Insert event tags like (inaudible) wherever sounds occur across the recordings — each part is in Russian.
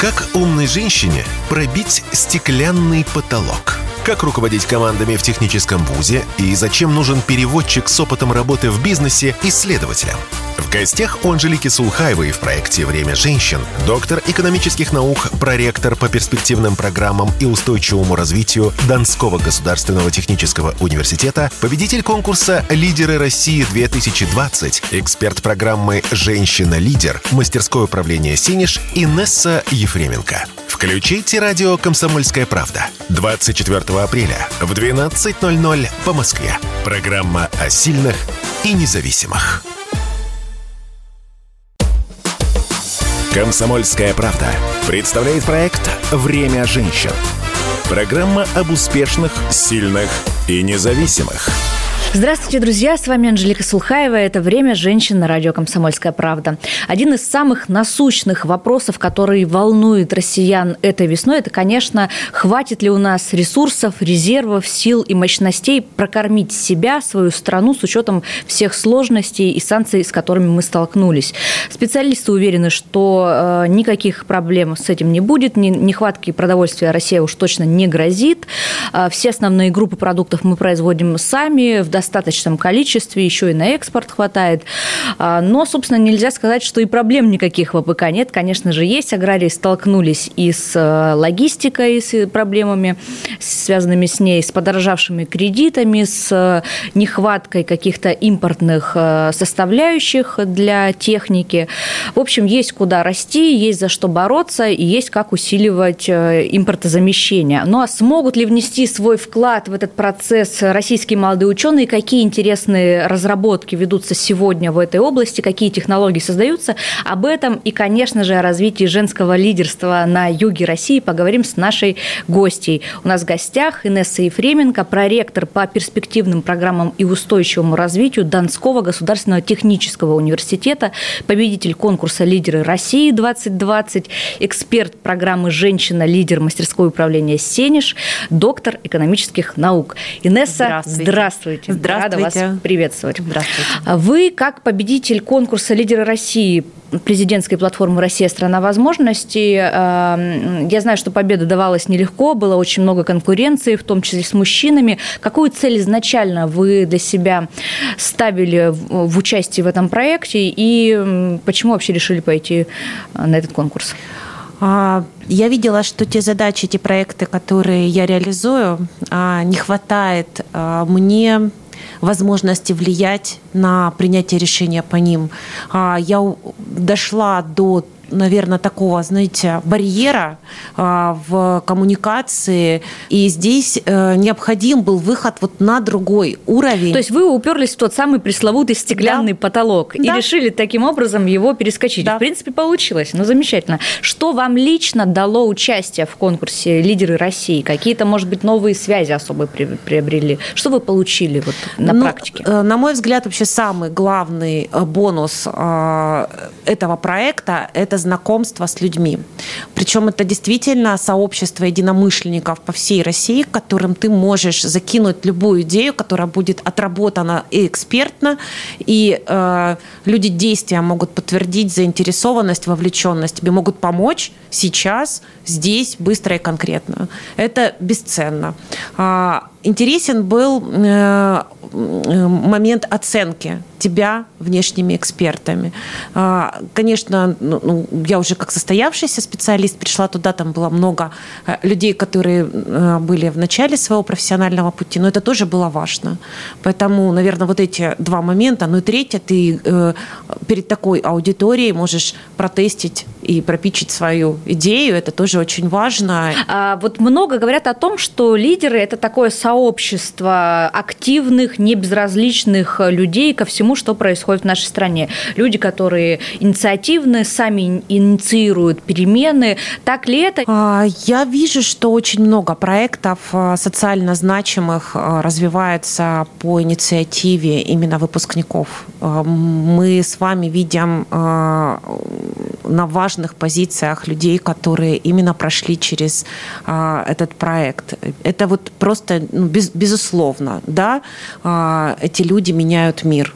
Как умной женщине пробить стеклянный потолок? Как руководить командами в техническом вузе и зачем нужен переводчик с опытом работы в бизнесе исследователям? В гостях у Анжелики Сулхаевой в проекте «Время женщин» доктор экономических наук, проректор по перспективным программам и устойчивому развитию Донского государственного технического университета, победитель конкурса «Лидеры России-2020», эксперт программы «Женщина-лидер», мастерское управление «Синиш» Инесса Ефременко. Включите радио «Комсомольская правда» 24 апреля в 12.00 по Москве. Программа о сильных и независимых. «Комсомольская правда» представляет проект «Время женщин». Программа об успешных, сильных и независимых – Здравствуйте, друзья! С вами Анжелика Сулхаева. Это «Время женщин» на радио «Комсомольская правда». Один из самых насущных вопросов, который волнует россиян этой весной, это, конечно, хватит ли у нас ресурсов, резервов, сил и мощностей прокормить себя, свою страну с учетом всех сложностей и санкций, с которыми мы столкнулись. Специалисты уверены, что э, никаких проблем с этим не будет, нехватки продовольствия Россия уж точно не грозит. Э, все основные группы продуктов мы производим сами в достаточном количестве, еще и на экспорт хватает. А, но, собственно, нельзя сказать, что и проблем никаких в АПК нет. Конечно же, есть. Аграрии столкнулись и с э, логистикой, и с проблемами, связанными с ней, с подорожавшими кредитами, с э, нехваткой каких-то импортных э, составляющих для техники. В общем, есть куда расти, есть за что бороться, и есть как усиливать импортозамещение. Ну а смогут ли внести свой вклад в этот процесс российские молодые ученые, какие интересные разработки ведутся сегодня в этой области, какие технологии создаются. Об этом и, конечно же, о развитии женского лидерства на юге России поговорим с нашей гостьей. У нас в гостях Инесса Ефременко, проректор по перспективным программам и устойчивому развитию Донского государственного технического университета, победитель конкурса «Лидеры России-2020», эксперт программы «Женщина-лидер мастерского управления «Сенеж», доктор экономических наук. Инесса, здравствуйте. здравствуйте. Здравствуйте. Рада вас приветствовать. Здравствуйте. А вы, как победитель конкурса «Лидеры России», президентской платформы «Россия – страна возможностей». Эм, я знаю, что победа давалась нелегко, было очень много конкуренции, в том числе с мужчинами. Какую цель изначально вы для себя ставили в участии в этом проекте и почему вообще решили пойти э, на этот конкурс? А, я видела, что те задачи, те проекты, которые я реализую, а, не хватает мне возможности влиять на принятие решения по ним. Я дошла до наверное, такого, знаете, барьера а, в коммуникации. И здесь э, необходим был выход вот на другой уровень. То есть вы уперлись в тот самый пресловутый стеклянный да. потолок да. и решили таким образом его перескочить. Да. В принципе, получилось. Ну, замечательно. Что вам лично дало участие в конкурсе «Лидеры России»? Какие-то, может быть, новые связи особо приобрели? Что вы получили вот на ну, практике? Э, на мой взгляд, вообще самый главный э, бонус этого проекта – это знакомства с людьми. Причем это действительно сообщество единомышленников по всей России, которым ты можешь закинуть любую идею, которая будет отработана и экспертно, и э, люди действия могут подтвердить заинтересованность, вовлеченность, тебе могут помочь сейчас, здесь, быстро и конкретно. Это бесценно. Интересен был э, момент оценки тебя внешними экспертами. А, конечно, ну, ну, я уже как состоявшийся специалист пришла туда, там было много э, людей, которые э, были в начале своего профессионального пути, но это тоже было важно. Поэтому, наверное, вот эти два момента. Ну и третье, ты перед такой аудиторией можешь протестить и пропичить свою идею, это тоже очень важно. А, вот много говорят о том, что лидеры – это такое сообщество активных, небезразличных людей ко всему, что происходит в нашей стране. Люди, которые инициативны, сами инициируют перемены. Так ли это? А, я вижу, что очень много проектов а, социально значимых а, развивается по инициативе именно выпускников. Мы с вами видим на важных позициях людей, которые именно прошли через этот проект. Это вот просто ну, без, безусловно, да, а, эти люди меняют мир.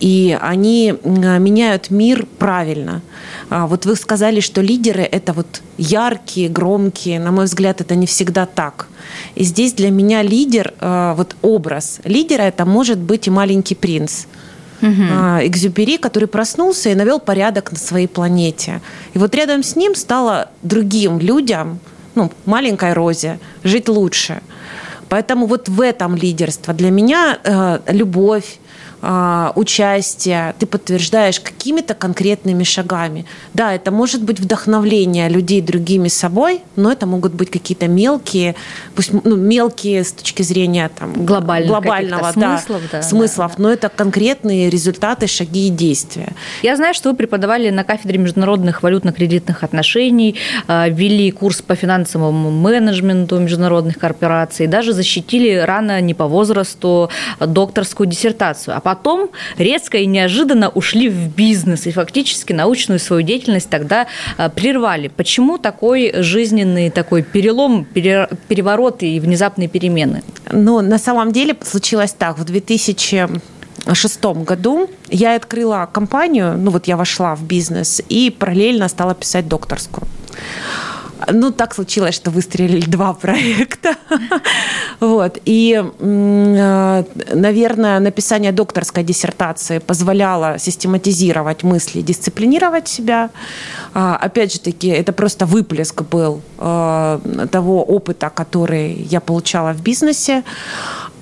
и они меняют мир правильно. А, вот вы сказали, что лидеры – это вот яркие, громкие. На мой взгляд, это не всегда так. И здесь для меня лидер, а, вот образ лидера – это может быть и маленький принц – угу. Экзюпери, который проснулся и навел порядок на своей планете. И вот рядом с ним стало другим людям, ну, маленькой Розе, жить лучше. Поэтому вот в этом лидерство. Для меня э, любовь, а, участие, ты подтверждаешь какими-то конкретными шагами. Да, это может быть вдохновление людей другими собой, но это могут быть какие-то мелкие, пусть ну, мелкие с точки зрения там, Глобально, глобального да, смыслов, да, смыслов да, да. но это конкретные результаты, шаги и действия. Я знаю, что вы преподавали на кафедре международных валютно-кредитных отношений, а, вели курс по финансовому менеджменту международных корпораций, даже защитили рано, не по возрасту, докторскую диссертацию. А потом резко и неожиданно ушли в бизнес и фактически научную свою деятельность тогда а, прервали. Почему такой жизненный такой перелом, переворот и внезапные перемены? Ну, на самом деле случилось так. В 2006 году я открыла компанию, ну вот я вошла в бизнес и параллельно стала писать докторскую. Ну, так случилось, что выстрелили два проекта. (laughs) вот. И, э, наверное, написание докторской диссертации позволяло систематизировать мысли, дисциплинировать себя. А, опять же таки, это просто выплеск был э, того опыта, который я получала в бизнесе.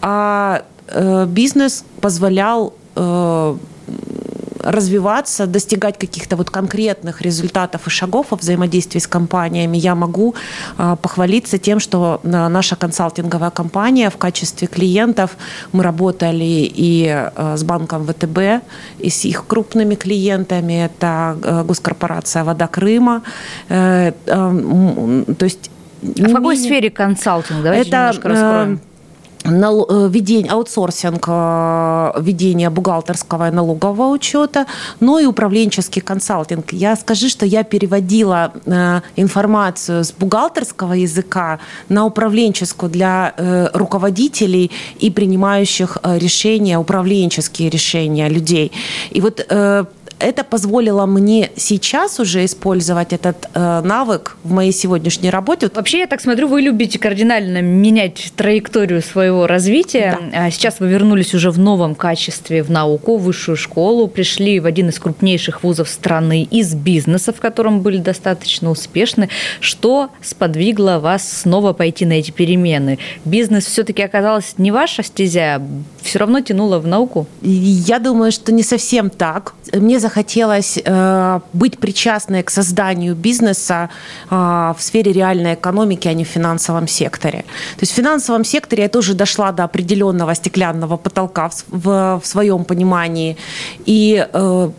А э, бизнес позволял развиваться, достигать каких-то вот конкретных результатов и шагов во взаимодействии с компаниями, я могу а, похвалиться тем, что наша консалтинговая компания в качестве клиентов мы работали и а, с банком ВТБ, и с их крупными клиентами, это а, госкорпорация «Вода Крыма», э, то есть а в какой сфере консалтинг? Давайте это, немножко раскроем. Э, ведение, аутсорсинг э, ведения бухгалтерского и налогового учета, но и управленческий консалтинг. Я скажу, что я переводила э, информацию с бухгалтерского языка на управленческую для руководителей и принимающих решения, управленческие решения людей. И вот это позволило мне сейчас уже использовать этот э, навык в моей сегодняшней работе. Вообще, я так смотрю, вы любите кардинально менять траекторию своего развития. Да. А сейчас вы вернулись уже в новом качестве в науку, в высшую школу, пришли в один из крупнейших вузов страны из бизнеса, в котором были достаточно успешны. Что сподвигло вас снова пойти на эти перемены? Бизнес все-таки оказалось не ваша стезя, все равно тянуло в науку? Я думаю, что не совсем так. Мне захотелось захотелось э, быть причастной к созданию бизнеса э, в сфере реальной экономики, а не в финансовом секторе. То есть в финансовом секторе я тоже дошла до определенного стеклянного потолка в, в, в своем понимании. И э,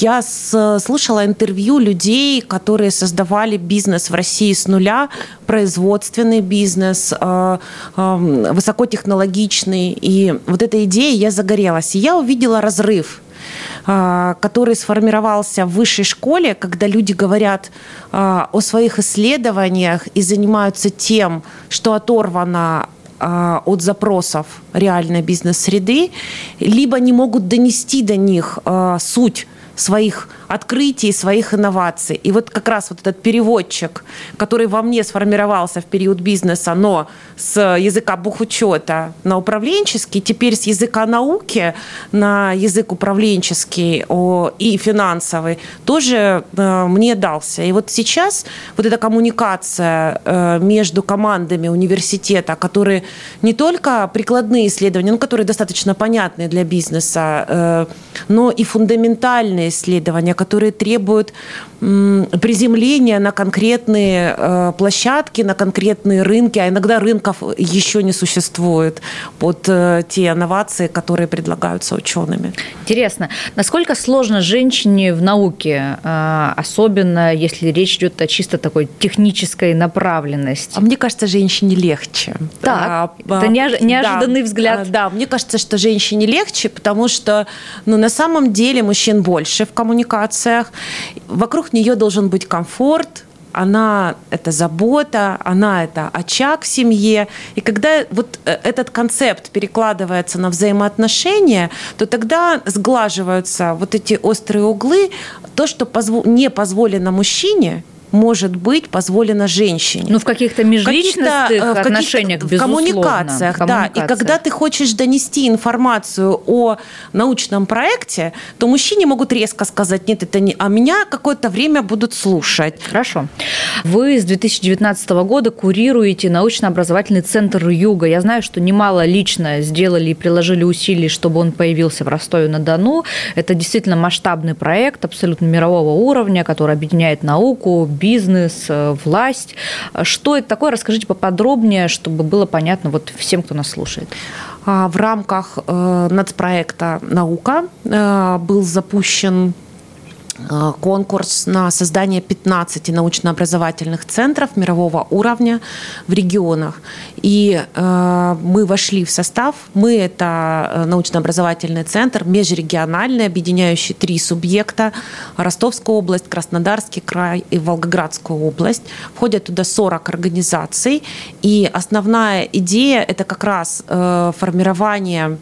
я слушала интервью людей, которые создавали бизнес в России с нуля, производственный бизнес, э, э, высокотехнологичный. И вот эта идея, я загорелась. И я увидела разрыв который сформировался в высшей школе, когда люди говорят а, о своих исследованиях и занимаются тем, что оторвано а, от запросов реальной бизнес-среды, либо не могут донести до них суть своих открытий, своих инноваций. И вот как раз вот этот переводчик, который во мне сформировался в период бизнеса, но с языка бухучета на управленческий, теперь с языка науки на язык управленческий и финансовый, тоже э, мне дался. И вот сейчас вот эта коммуникация э, между командами университета, которые не только прикладные исследования, но которые достаточно понятные для бизнеса, э, но и фундаментальные исследования, которые требуют приземления на конкретные э, площадки, на конкретные рынки, а иногда рынков еще не существует под э, те инновации, которые предлагаются учеными. Интересно, насколько сложно женщине в науке, э, особенно если речь идет о чисто такой технической направленности? А мне кажется, женщине легче. Так, а, это неожиданный да, взгляд. Да, мне кажется, что женщине легче, потому что ну, на самом деле мужчин больше в коммуникациях. Вокруг нее должен быть комфорт, она – это забота, она – это очаг в семье. И когда вот э, этот концепт перекладывается на взаимоотношения, то тогда сглаживаются вот эти острые углы, то, что не позволено мужчине – может быть позволено женщине. Ну, в каких-то межличностных каких э, отношениях, в, каких в коммуникациях, да. И когда ты хочешь донести информацию о научном проекте, то мужчине могут резко сказать, нет, это не... А меня какое-то время будут слушать. Хорошо. Вы с 2019 года курируете научно-образовательный центр «Юга». Я знаю, что немало лично сделали и приложили усилий, чтобы он появился в Ростове-на-Дону. Это действительно масштабный проект абсолютно мирового уровня, который объединяет науку, бизнес, э, власть. Что это такое? Расскажите поподробнее, чтобы было понятно вот всем, кто нас слушает. А, в рамках э, нацпроекта «Наука» э, был запущен конкурс на создание 15 научно-образовательных центров мирового уровня в регионах. И э, мы вошли в состав. Мы – это э, научно-образовательный центр, межрегиональный, объединяющий три субъекта – Ростовскую область, Краснодарский край и Волгоградскую область. Входят туда 40 организаций. И основная идея – это как раз э, формирование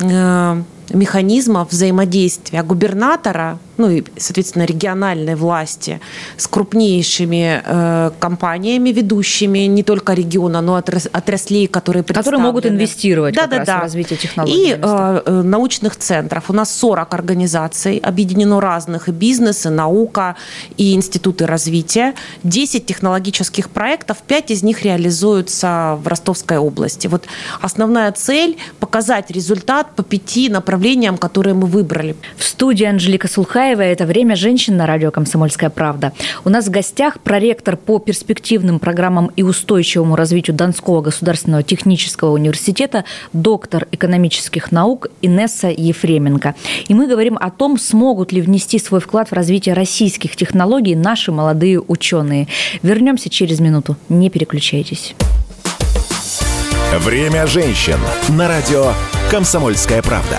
э, механизмов взаимодействия губернатора ну и, соответственно, региональной власти с крупнейшими э, компаниями, ведущими не только региона, но отрас, отраслей, которые Которые могут инвестировать да, да, да. в развитие технологий. И э, э, научных центров. У нас 40 организаций, объединено разных и бизнес, и наука, и институты развития. 10 технологических проектов, 5 из них реализуются в Ростовской области. Вот основная цель – показать результат по пяти направлениям, которые мы выбрали. В студии Анжелика Сулхай Исаева. Это «Время женщин» на радио «Комсомольская правда». У нас в гостях проректор по перспективным программам и устойчивому развитию Донского государственного технического университета, доктор экономических наук Инесса Ефременко. И мы говорим о том, смогут ли внести свой вклад в развитие российских технологий наши молодые ученые. Вернемся через минуту. Не переключайтесь. Время женщин на радио «Комсомольская правда».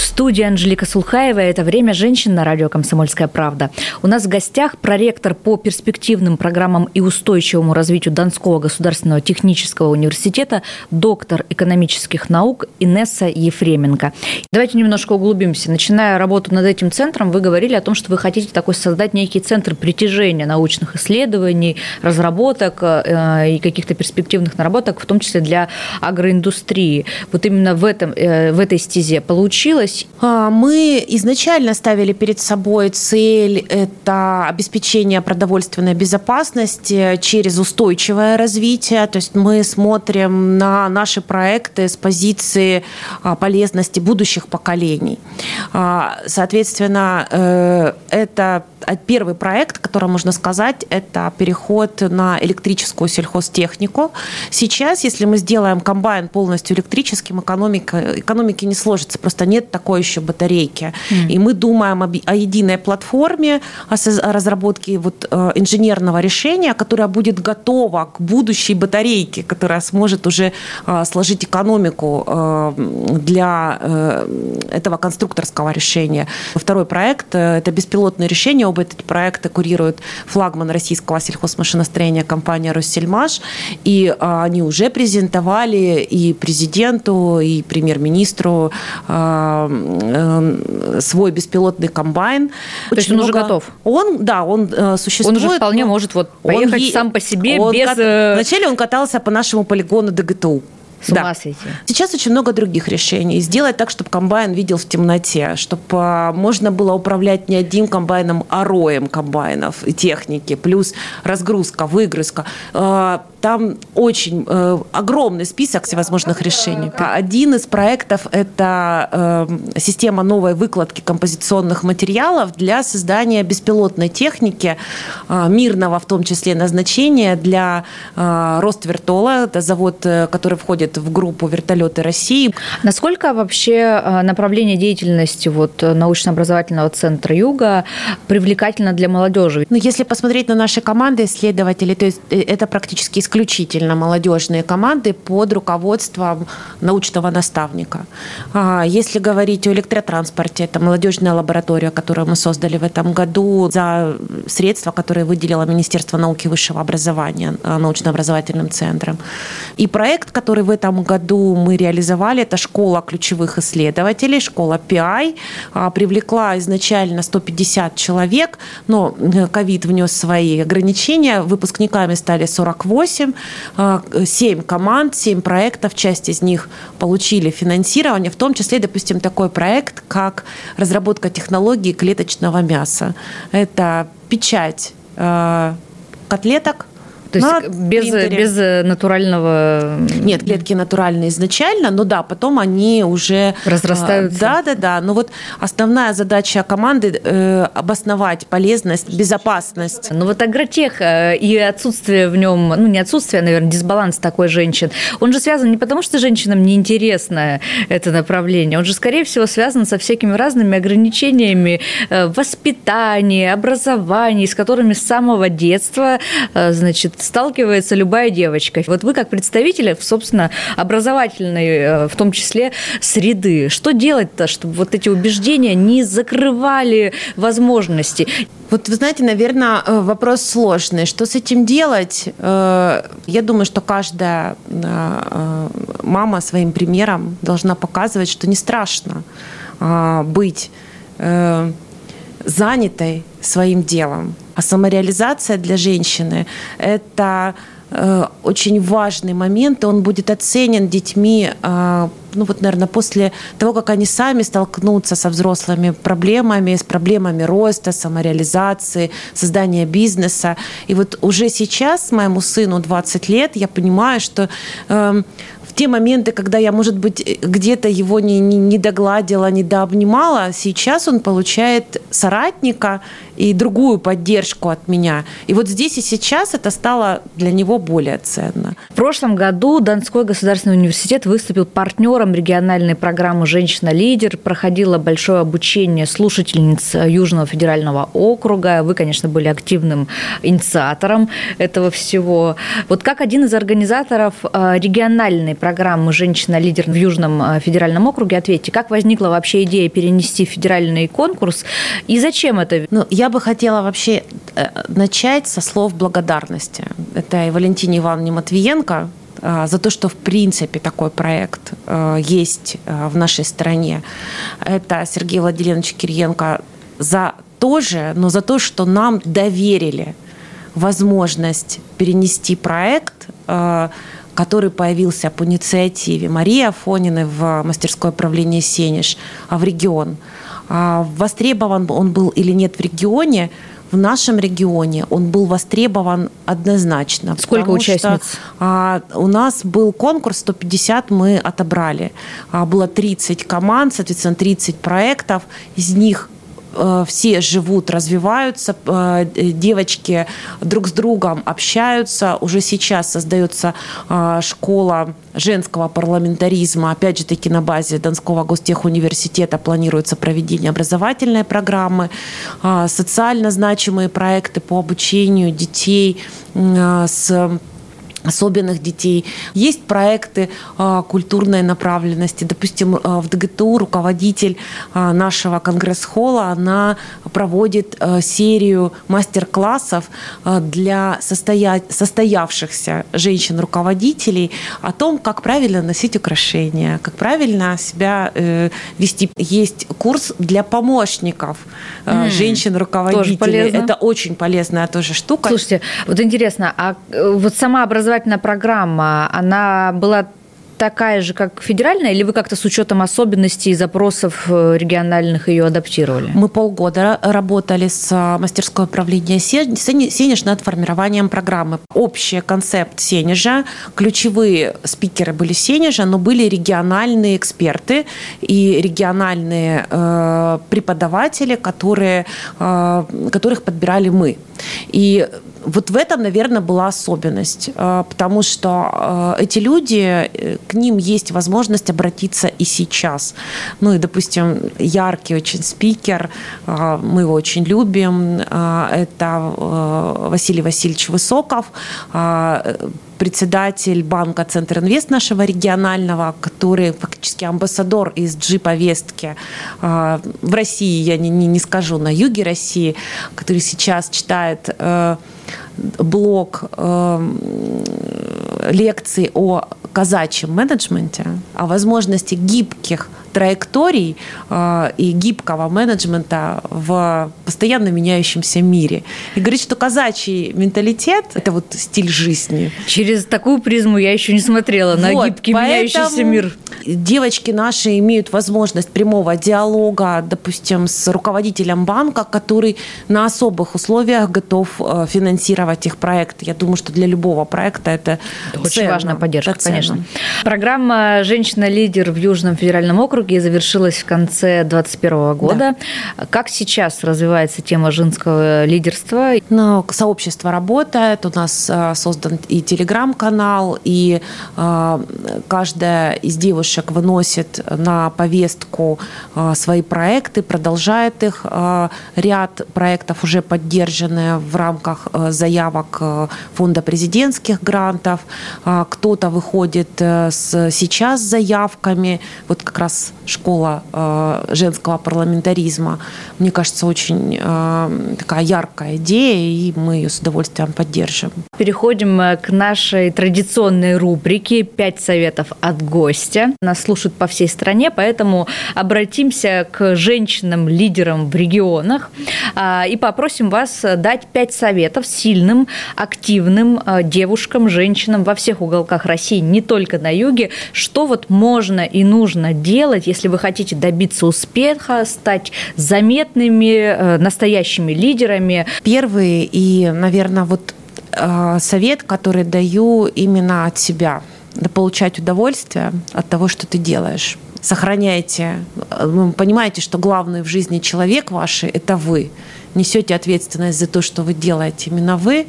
студии Анжелика Сулхаева. Это «Время женщин» на радио «Комсомольская правда». У нас в гостях проректор по перспективным программам и устойчивому развитию Донского государственного технического университета, доктор экономических наук Инесса Ефременко. Давайте немножко углубимся. Начиная работу над этим центром, вы говорили о том, что вы хотите такой создать некий центр притяжения научных исследований, разработок э, и каких-то перспективных наработок, в том числе для агроиндустрии. Вот именно в, этом, э, в этой стезе получилось а, мы изначально ставили перед собой цель – это обеспечение продовольственной безопасности через устойчивое развитие. То есть мы смотрим на наши проекты с позиции а, полезности будущих поколений. А, соответственно, э, это первый проект, который можно сказать, это переход на электрическую сельхозтехнику. Сейчас, если мы сделаем комбайн полностью электрическим, экономика, экономики не сложится, просто нет такой еще батарейки. Mm. И мы думаем о, о единой платформе, о, о разработке вот, э, инженерного решения, которое будет готово к будущей батарейке, которая сможет уже э, сложить экономику э, для этого конструкторского решения. Второй проект – это беспилотное решение Оба эти проекты курирует флагман российского сельхозмашиностроения компания «Россельмаш». И а, они уже презентовали и президенту, и премьер-министру а, свой беспилотный комбайн. То есть он много... уже готов? Он, да, он э, существует. Он уже вполне может вот поехать он, сам по себе он без... Кат... Э, Вначале он катался по нашему полигону ДГТУ. С ума да. сойти. Сейчас очень много других решений. Сделать так, чтобы комбайн видел в темноте, чтобы а, можно было управлять не одним комбайном, а роем комбайнов и техники, плюс разгрузка, выгрузка. А, там очень э, огромный список всевозможных решений. Один из проектов – это э, система новой выкладки композиционных материалов для создания беспилотной техники э, мирного, в том числе, назначения для Роствертола. Это завод, который входит входит в группу «Вертолеты России». Насколько вообще направление деятельности вот научно-образовательного центра «Юга» привлекательно для молодежи? Ну, если посмотреть на наши команды исследователей, то есть это практически исключительно молодежные команды под руководством научного наставника. А, если говорить о электротранспорте, это молодежная лаборатория, которую мы создали в этом году за средства, которые выделило Министерство науки и высшего образования научно-образовательным центром. И проект, который в этом году мы реализовали, это школа ключевых исследователей, школа PI, а, привлекла изначально 150 человек, но э, ковид внес свои ограничения, выпускниками стали 48, 7 команд, 7 проектов, часть из них получили финансирование, в том числе, допустим, такой проект, как разработка технологии клеточного мяса. Это печать э, котлеток то есть без, без натурального... Нет, клетки натуральные изначально, но да, потом они уже... А, Разрастаются. Да, да, да. Но вот основная задача команды э, обосновать полезность, безопасность. Ну вот агротех э, и отсутствие в нем, ну не отсутствие, наверное, дисбаланс такой женщин, он же связан не потому, что женщинам неинтересно это направление, он же, скорее всего, связан со всякими разными ограничениями э, воспитания, образования, с которыми с самого детства, э, значит, сталкивается любая девочка. Вот вы как представители, собственно, образовательной, э, в том числе, среды, что делать-то, чтобы вот эти убеждения не закрывали возможности? Вот вы знаете, наверное, э, вопрос сложный. Что с этим делать? Э, я думаю, что каждая мама своим примером должна показывать, что не страшно быть занятой своим делом. А самореализация для женщины – это э, очень важный момент, и он будет оценен детьми, э, ну вот, наверное, после того, как они сами столкнутся со взрослыми проблемами, с проблемами роста, самореализации, создания бизнеса. И вот уже сейчас моему сыну 20 лет, я понимаю, что эм, те моменты, когда я, может быть, где-то его не, не, не догладила, не дообнимала, сейчас он получает соратника и другую поддержку от меня. И вот здесь и сейчас это стало для него более ценно. В прошлом году Донской государственный университет выступил партнером региональной программы «Женщина-лидер». Проходило большое обучение слушательниц Южного федерального округа. Вы, конечно, были активным инициатором этого всего. Вот как один из организаторов э, региональной программы программы «Женщина-лидер» в Южном э, федеральном округе. Ответьте, как возникла вообще идея перенести федеральный конкурс и зачем это? Ну, я бы хотела вообще э, начать со слов благодарности. Это и Валентине Ивановне Матвиенко, э, за то, что в принципе такой проект есть в нашей стране. Это Сергей Владимирович Кириенко за то же, но за то, что нам доверили возможность перенести проект который появился по инициативе Марии Афониной в мастерское правление «Сенеж» в регион. А востребован он был или нет в регионе, в нашем регионе он был востребован однозначно. Сколько участниц? Что, а, у нас был конкурс, 150 мы отобрали. А, было 30 команд, соответственно, 30 проектов. Из них все живут, развиваются, э, девочки друг с другом общаются. Уже сейчас создается э, школа женского парламентаризма. Опять же таки на базе Донского гостехуниверситета планируется проведение образовательной программы, социально значимые проекты по обучению детей с особенных детей. Есть проекты э, культурной направленности. Допустим, э, в ДГТУ руководитель э, нашего конгресс-холла, она проводит серию мастер-классов для состоя... состоявшихся женщин-руководителей о том, как правильно носить украшения, как правильно себя э, вести. Есть курс для помощников mm, женщин-руководителей. Это очень полезная тоже штука. Слушайте, вот интересно, а э, вот сама образовательная образовательная программа, она была такая же, как федеральная, или вы как-то с учетом особенностей и запросов э, региональных ее адаптировали? Мы полгода работали с а, мастерской управления Сенеж над формированием программы. Общий концепт Сенежа, ключевые спикеры были Сенежа, но были региональные эксперты и региональные э, преподаватели, которые, э, которых подбирали мы. И вот в этом, наверное, была особенность, э, потому что э, эти люди, к ним есть возможность обратиться и сейчас. Ну и, допустим, яркий очень спикер, мы его очень любим, это Василий Васильевич Высоков, председатель банка Центр Инвест нашего регионального, который фактически амбассадор из G-повестки в России, я не, не, не скажу, на юге России, который сейчас читает блок э, лекций о казачьем менеджменте, о возможности гибких траекторий э, и гибкого менеджмента в постоянно меняющемся мире. И говорит, что казачий менталитет – это вот стиль жизни. Через такую призму я еще не смотрела на вот, гибкий меняющийся мир. Девочки наши имеют возможность прямого диалога, допустим, с руководителем банка, который на особых условиях готов э, финансировать их проект. Я думаю, что для любого проекта это, это очень ценно, важная поддержка, конечно. Программа «Женщина-лидер» в Южном федеральном округе Петербурге завершилась в конце 2021 года. Да. Как сейчас развивается тема женского лидерства? Ну, сообщество работает, у нас э, создан и телеграм-канал, и э, каждая из девушек выносит на повестку э, свои проекты, продолжает их. Ряд проектов уже поддержаны в рамках заявок фонда президентских грантов. Кто-то выходит с, сейчас с заявками. Вот как раз школа э, женского парламентаризма, мне кажется, очень э, такая яркая идея, и мы ее с удовольствием поддержим. Переходим э, к нашей традиционной рубрике «Пять советов от гостя». Нас слушают по всей стране, поэтому обратимся к женщинам-лидерам в регионах э, и попросим вас дать пять советов сильным, активным э, девушкам, женщинам во всех уголках России, не только на юге, что вот можно и нужно делать, если вы хотите добиться успеха, стать заметными, э, настоящими лидерами? Первый и, наверное, вот э, совет, который даю именно от себя. Да получать удовольствие от того, что ты делаешь. Сохраняйте, вы понимаете, что главный в жизни человек ваш – это вы. Несете ответственность за то, что вы делаете именно вы,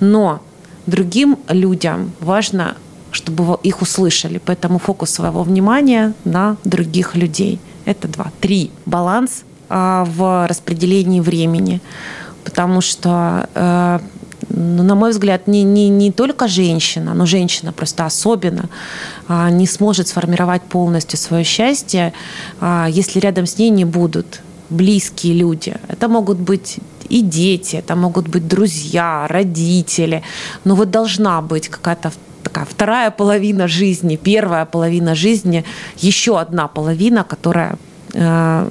но другим людям важно чтобы их услышали. Поэтому фокус своего внимания на других людей. Это два. Три. Баланс а, в распределении времени. Потому что э, ну, на мой взгляд, не, не, не только женщина, но женщина просто особенно а, не сможет сформировать полностью свое счастье, а, если рядом с ней не будут близкие люди. Это могут быть и дети, это могут быть друзья, родители. Но вот должна быть какая-то такая вторая половина жизни, первая половина жизни, еще одна половина, которая э,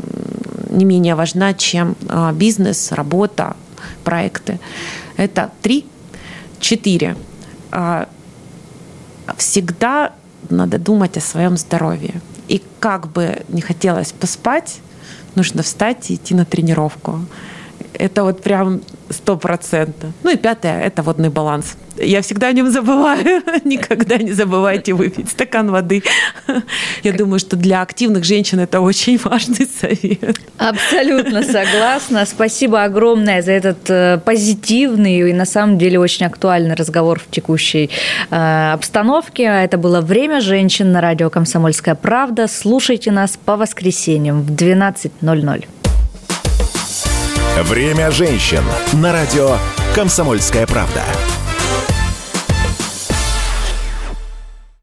не менее важна, чем э, бизнес, работа, проекты. Это три. Четыре. Э, всегда надо думать о своем здоровье. И как бы не хотелось поспать, нужно встать и идти на тренировку. Это вот прям сто процентов. Ну и пятое – это водный баланс. Я всегда о нем забываю. (laughs) Никогда не забывайте выпить стакан воды. Я думаю, что для активных женщин это очень важный совет. Абсолютно согласна. Спасибо огромное за этот э, позитивный и на самом деле очень актуальный разговор в текущей э, обстановке. Это было «Время женщин» на радио «Комсомольская правда». Слушайте нас по воскресеньям в 12.00. «Время женщин» на радио «Комсомольская правда».